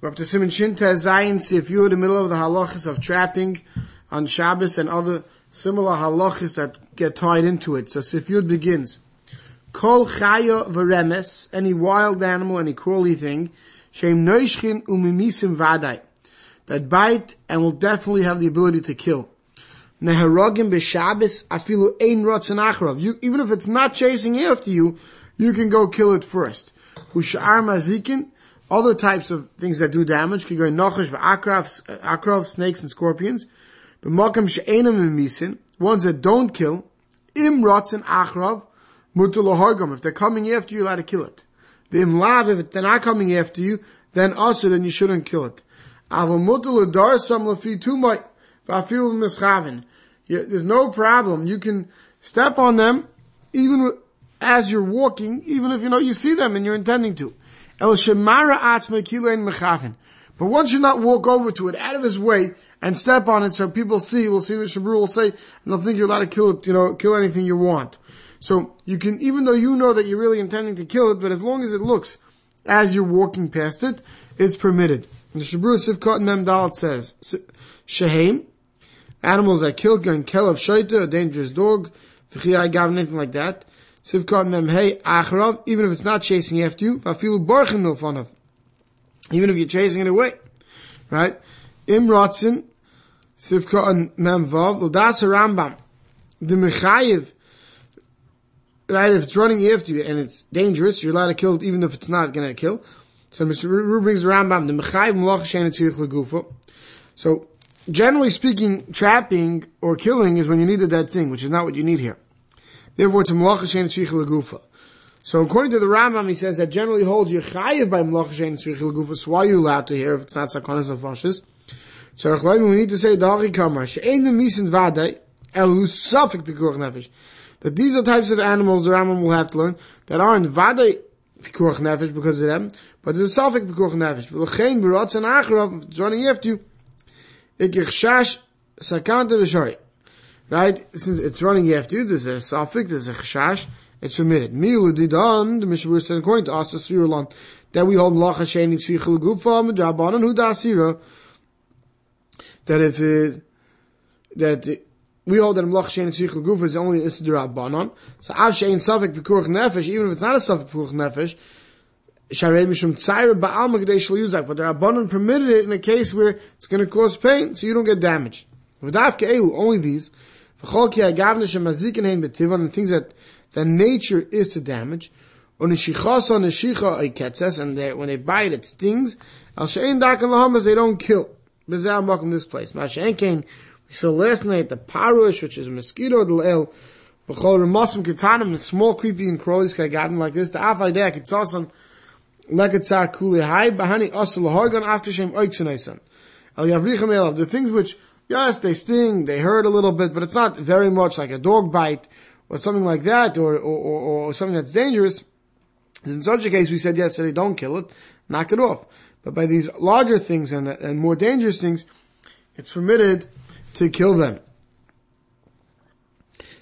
We're up to Simon Shinta Zayin, if you're in the middle of the halachas of trapping on Shabbos and other similar halachas that get tied into it. So Sifyud begins. Kol chaya v'remes, any wild animal, any crawly thing, shem noishchin umimisim vadai, that bite and will definitely have the ability to kill. Neharogim b'Shabbos afilu ein rotzen achrav. You, even if it's not chasing after you, you can go kill it first. Ushar mazikin, other types of things that do damage, could go nochash v'akrav, akrav, snakes and scorpions. But B'makam she'enam misin, ones that don't kill, im rotzen achrav, mutul If they're coming after you, you allowed to kill it. V'im lav, if they're not coming after you, then also, then you shouldn't kill it. Aval mutul adar sam lafi tumay, v'afil mischaven. There's no problem. You can step on them, even as you're walking, even if you know you see them and you're intending to. El shemara atzma kilein mechafen. But one should not walk over to it out of his way and step on it so people see. We'll see the Shabru will say, and they'll think you're allowed to kill it, you know, kill anything you want. So you can, even though you know that you're really intending to kill it, but as long as it looks as you're walking past it, it's permitted. And the Shabru Sivkot Mem Dalet says, Shehem, animals that kill, going kill of shaita, a dangerous dog, anything like that. Sivkot mem hey achrav, even if it's not chasing after you, vafilu barchin no fanav. Even if you're chasing it away. Right? Imratzin, Sivkot mem vav, l'das Rambam, the mechayiv, right, if it's running after you and it's dangerous, you're allowed to kill it even if it's not gonna kill. So Mr. Ru brings the Rambam, the mechayiv malach shein So, generally speaking, trapping or killing is when you need a dead thing, which is not what you need here. Therefore, it's a malacha shein tzricha lagufa. So according to the Rambam, he says that generally holds you chayiv by malacha shein tzricha lagufa. So why are you allowed to hear if it's not sakonas of fashes? So we need to say da'ari kamar she'ein misin vadai elu safik pikuach nefesh. That these are types of animals the Rambam will have to learn that aren't vadai pikuach nefesh because of them, but there's a safik pikuach nefesh. V'lechein b'rotz and achrav, it's running after you. Ikich sakanta v'shari right? Since it's running you, there's a suffix, there's a chashash, it's permitted. Milu didan, the Mishnah said, according to us, the that we hold malacha sheni tzvichel gufa midrabanan hu dasira, that if it, that we hold that malacha sheni tzvichel gufa is only is drabanan. So av shein suffix pikuach nefesh, even if it's not a suffix pikuach nefesh, Sharei Mishum Tzaira Ba'al Magdei Shal Yuzak, but the Rabbanon permitted it in a case where it's going to cause pain, so you don't get damaged. Only these, and things that the nature is to damage. And they, when they bite, it stings. Al she'en dakan lahamas, they don't kill. Bezal makom this place. Ma'ashe'en kain, we saw last night the parush, which is a mosquito, the le'el, v'chol remasim ketanim, the small creepy and crawlies gotten like this. The afay dea kitzasan, leketzar kuli hai, bahani asal lahorgan after shem oiksanaisan. El yavrichem elav, the things which Yes, they sting, they hurt a little bit, but it's not very much like a dog bite or something like that, or, or, or, something that's dangerous. In such a case, we said yesterday, don't kill it, knock it off. But by these larger things and, and more dangerous things, it's permitted to kill them.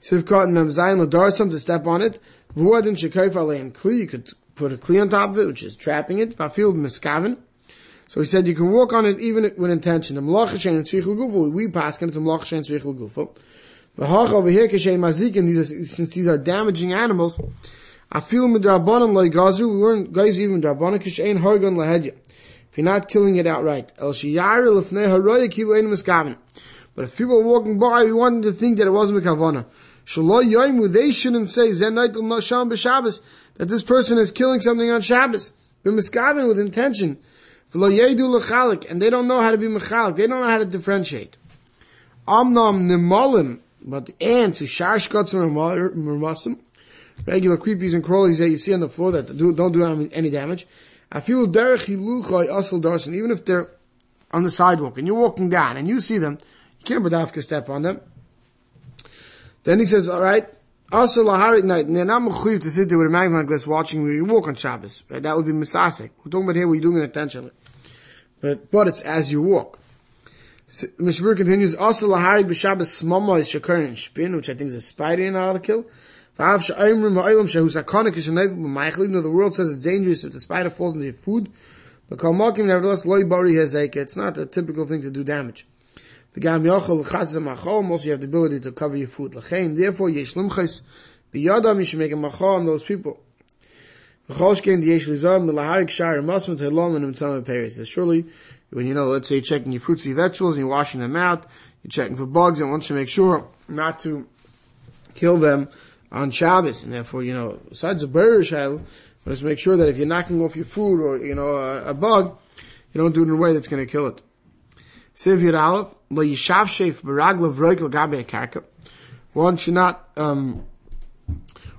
Sivkot and Memzayin Ladarsam to step on it. Vuadin Shekayf Kli, you could put a Kli on top of it, which is trapping it. Vafil Miskavin. So he said you can walk on it even with intention. We pass and it's tzrichel gufa. V'hach over here kashem mazikin. These are since these are damaging animals. I feel midrabanan like gazu. We weren't guys even drabanan kashem hargan lahedya. If you're not killing it outright, el shiyar lefnei haroya kilo ein miskaven. But if people are walking by, we want them to think that it wasn't mikavana. Shaloi yoimu. They shouldn't say zen night nasham b'Shabbos that this person is killing something on Shabbos. But miskaven with intention and they don't know how to be mechalik. They don't know how to differentiate. Amnam nimalim, but ants, shashkots mermasim, regular creepies and crawlies that you see on the floor that do, don't do any damage. I feel derech hiluchay asal even if they're on the sidewalk and you're walking down and you see them, you can't badafka step on them. Then he says, all right, also laharit night, and they're not mechuyev to sit there with a magnifying glass watching where you walk on Shabbos. Right? That would be misasik. We're talking about here where you're doing it intentionally. But, but it's as you walk. Mishmur continues, also lahari b'shabbos smama is shakar and spin, which I think is a spider in to kill. V'av sha'ayimrim ha'olam shehu sakonik is shenayv b'maychel, even though the world says it's dangerous if the spider falls into your food. The kalmakim nevertheless loy bari hezeka. It's not a typical thing to do damage. The gam yochel chazam machol. Also, you have the ability to cover your food. Therefore, yesh. You should make a machal on those people. Telom and. Surely, when you know, let's say, you're checking your fruits and vegetables and you're washing them out, you're checking for bugs, and once you make sure not to kill them on Shabbos, and therefore, you know, besides the child, let's make sure that if you're knocking off your food or, you know, a, a bug, you don't do it in a way that's going to kill it. Siv Yir Aleph, lo yishav sheif baragla v'roikel gabe karka. One should not, you not um,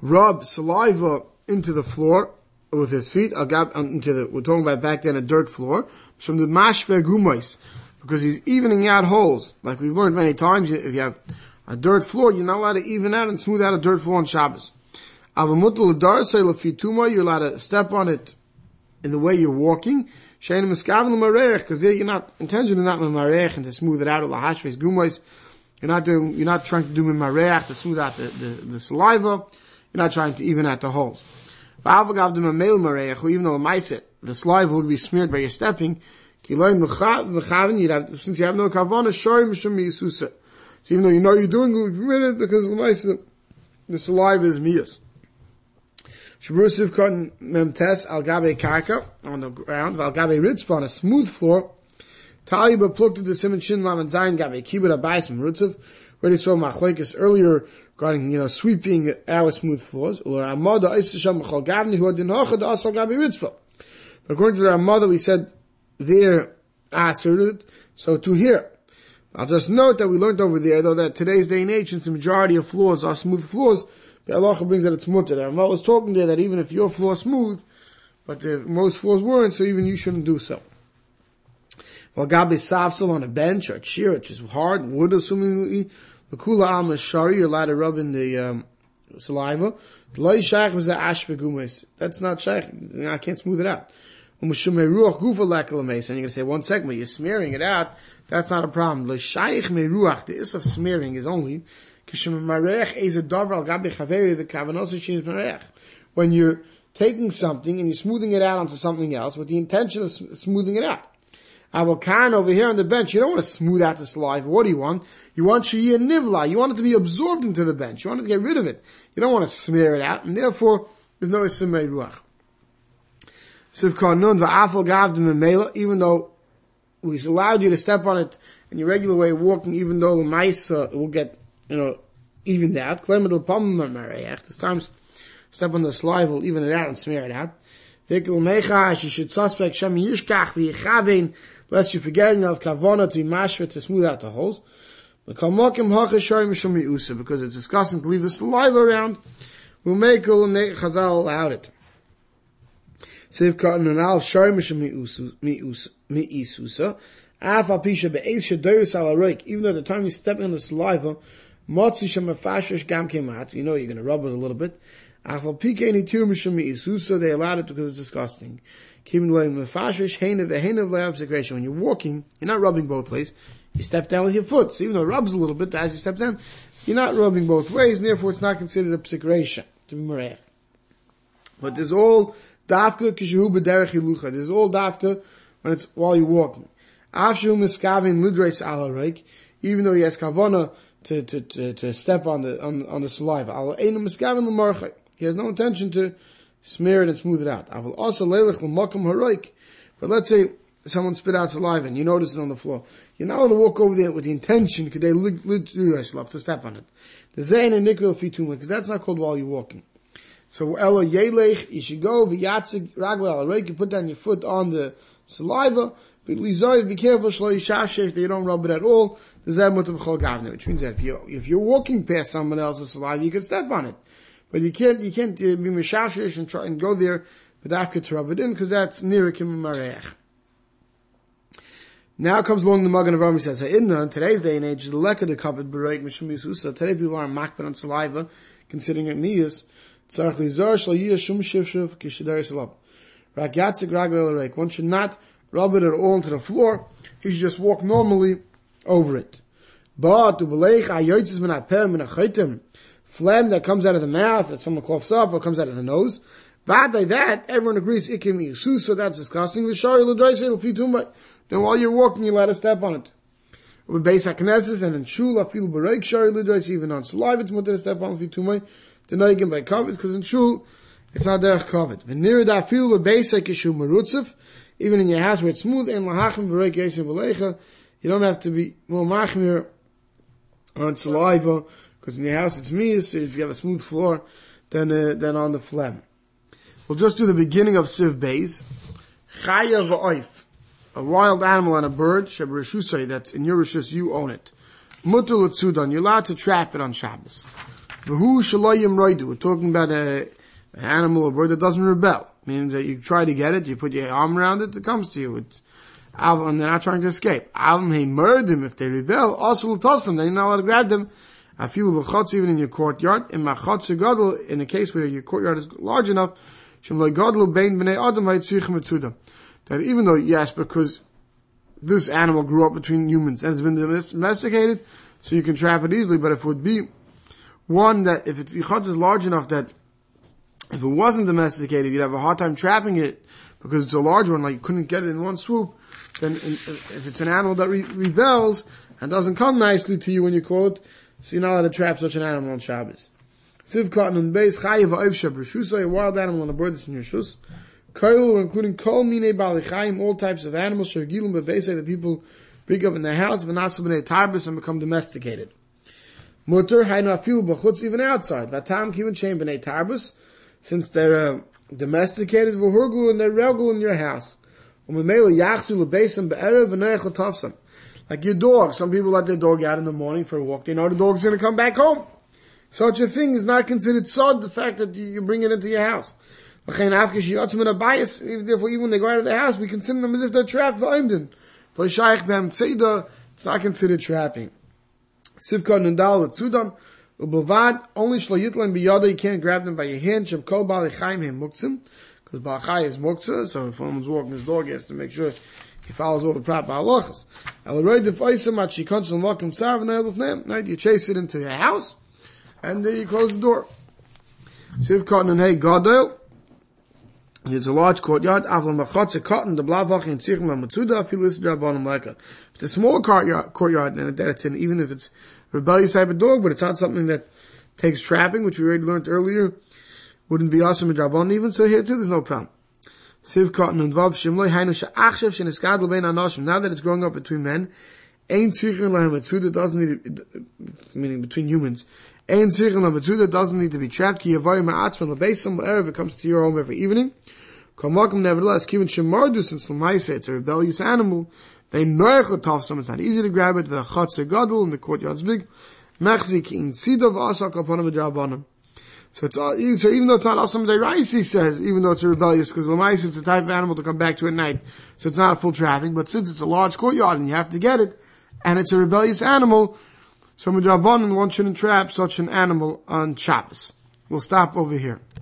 rub saliva into the floor with his feet, into the, we're talking about back then a dirt floor, from the mashver gumais, because he's evening out holes. Like we've learned many times, if you have a dirt floor, you're not allowed to even out and smooth out a dirt floor on Shabbos. Avamutul you're allowed to step on it in the way you're walking. Because there you're not intentionally not memarech and to smooth it out. Lahashves gumais. You're not doing. You're not trying to do memarech to smooth out the, the, the saliva. You're not trying to even out the holes. Male mirech, who even though the the saliva will be smeared by your stepping, kiloim mechaven, you'd have, since you have no kavana, shorim shem yisusa. So even though you know you're doing be permitted because the the saliva is mias. Shabrusiv cotton memtes al gabe karka on the ground, val gabe ritzpa on a smooth floor. Tali but plucked to the simon shin lam and zayin gabe kibud abayis merutziv. Where they saw machlekes earlier regarding you know sweeping our smooth floors. Or amada isisham machal gavni who adin hachad asal gabe ritzpa. According to our mother, we said there ah, asserted. So to here, I'll just note that we learned over there though that today's day and age, since the majority of floors are smooth floors, the Allah brings that it's mutter. The Rama was talking there that even if your floor is smooth, but the, most floors weren't, so even you shouldn't do so. Well, gabi safsal on a bench or a chair, which is hard, wood assumingly, the kula alma shari, you're allowed to rub in the um, saliva. That's not shaykh. I can't smooth it out. And you're going to say, one second, you're smearing it out. That's not a problem. The is of smearing is only when you're taking something and you're smoothing it out onto something else with the intention of smoothing it out. Avokan over here on the bench, you don't want to smooth out the saliva. What do you want? You want shiyah nivla. You want it to be absorbed into the bench. You want to get rid of it. You don't want to smear it out, and therefore there's no isimei ruach. Sivkar nun va'afal gavdim even though we allowed you to step on it in your regular way of walking, even though the mice uh, will get you know, even that. Klemadil pamamareach. Eh, this times step on the saliva will even it out and smear it out. Vikil mechash, you should suspect shem yishkach v'yichavin, lest you forgetting of kavona to be mashva to smooth out the holes. Because it's disgusting to leave the saliva around. We'll make Chazal allowed it. Siv cotton and alf shorim mi'isusa. Af apisha be'ez shadoyus ala roik. Even though at the time you're stepping on the saliva, Motzi shemafashish gam kemat. You know you're going to rub it a little bit. Afal pikeni isusa. They allowed it because it's disgusting. When you're walking, you're not rubbing both ways. You step down with your foot. So even though it rubs a little bit as you step down, you're not rubbing both ways, and therefore it's not considered a psikration to be merech. But there's all dafka kishu b'derech yilucha. There's all dafka when it's while you're walking. Afshu miskavin lidres ala even though he has kavana to, to, to, to step on the, on, on the saliva. He has no intention to smear it and smooth it out. But let's say someone spit out saliva and you notice it on the floor. You're not allowed to walk over there with the intention, could they to step on it. The zayin and nikvel fituma, because that's not called while you're walking. So ella yelech, you should go v'yatzig ragwel You put down your foot on the saliva. But be careful shlo yishashev that you don't rub it at all which means that if you if you're walking past someone else's saliva, you can step on it, but you can't you can't uh, be mishashish and try and go there but without to rub it in because that's nirikim marech. Now comes along the Magen Avraham. He says, "In today's day and age, the leka the covered bereik mishum Today people are makban on saliva, considering it miyas. One should not rub it at all into the floor. He should just walk normally over it. But phlegm that comes out of the mouth that someone coughs up or comes out of the nose, like that, everyone agrees it can be so that's disgusting. Then while you're walking, you let us step on it. With base and in shul, even on saliva, it's mutter to step on fitumai. The noigim by kovet, because in shul, it's not derech near that feel with base hakishu marutzev, even in your house where it's smooth, and lahachim berek yesem belecha, you don't have to be more machmir on saliva, because in your house it's me, so if you have a smooth floor, then, uh, then on the phlegm. We'll just do the beginning of Siv Beis. Chaya v'oif. A wild animal and a bird, Shebreshusay, that's in your rishus, you own it. Mutul you're allowed to trap it on Shabbos. We're talking about a, an animal or bird that doesn't rebel. Means that you try to get it, you put your arm around it, it comes to you. It's, and they're not trying to escape. Avim hey murder them if they rebel, also toss them, then you're not allowed to grab them. I feel even in your courtyard. In my in a case where your courtyard is large enough, that even though, yes, because this animal grew up between humans and has been domesticated, so you can trap it easily, but if it would be one that, if its yichot is large enough that if it wasn't domesticated, you'd have a hard time trapping it because it's a large one, like you couldn't get it in one swoop, then if it's an animal that re- rebels and doesn't come nicely to you when you call it, so you're not allowed to trap such an animal on Shabbos. Siv cotton and base chayiv oivsha b'shusa, a wild animal and a bird that's in your shus. Koil, including kol mine balichayim, all types of animals, shagilum b'beisei, that people bring up in their house, v'nasu b'nei tarbis, and become domesticated. Mutter, hainu afilu b'chutz, even outside. Vatam kivin chain b'nei tarbis, since they're uh, domesticated, v'hurgu, and they're regul in your house. Umemela yachzu l'beisem be'erev v'neichel tafsam. Like your dog. Some people let their dog out in the morning for a walk. They know the dog's going to come back home. Such a thing is not considered sod, the fact that you bring it into your house. Therefore, even when they go out of the house, we consider them as if they're trapped. It's not considered trapping. Sivka Nandal Tzudam, Ubavad, only Shlo Yitlan Biyada, you can't grab them by your hand, Shem Kol Bali Chaim Him Muktzim, because Balachai is Muktzah, so if someone's walking his dog, he has to make sure he follows all the proper halachas. Right, you chase it into your house, and then you close the door. Siv cotton and hay gadol. It's a large courtyard. Avlam machotze cotton the blavach in tzichem lamatzuda afilis leka. It's a small courtyard, courtyard, and that it's in, even if it's rebellious type of dog, but it's not something that takes trapping, which we already learned earlier. Wouldn't be awesome in drabanim even. So here too, there's no problem. Siv cotton and vav shimloi hainu she'achshav she'niskad l'bein anoshim. Now that it's growing up between men, ain't tzichem lamatzuda doesn't need, meaning between humans. Ein Sichel two, that doesn't need to be trapped. Ki yavayim ma'atzman lebeisam erev, it comes to your home every evening. Kamakum nevertheless, kivin shemardu, since l'maisa, it's a rebellious animal, they noich l'tafsam, it's not easy to grab it, v'chatzer gadol, and the courtyard's big, mechzik in sidov asak kapanim v'drabanim. So it's all, so even though it's not awesome rice, he says, even though it's a rebellious, because l'maisa, it's a type of animal to come back to at night, so it's not full traffic, but since it's a large courtyard and you have to get it, and it's a rebellious animal, so midrabanan, one shouldn't trap such an animal on Shabbos. We'll stop over here.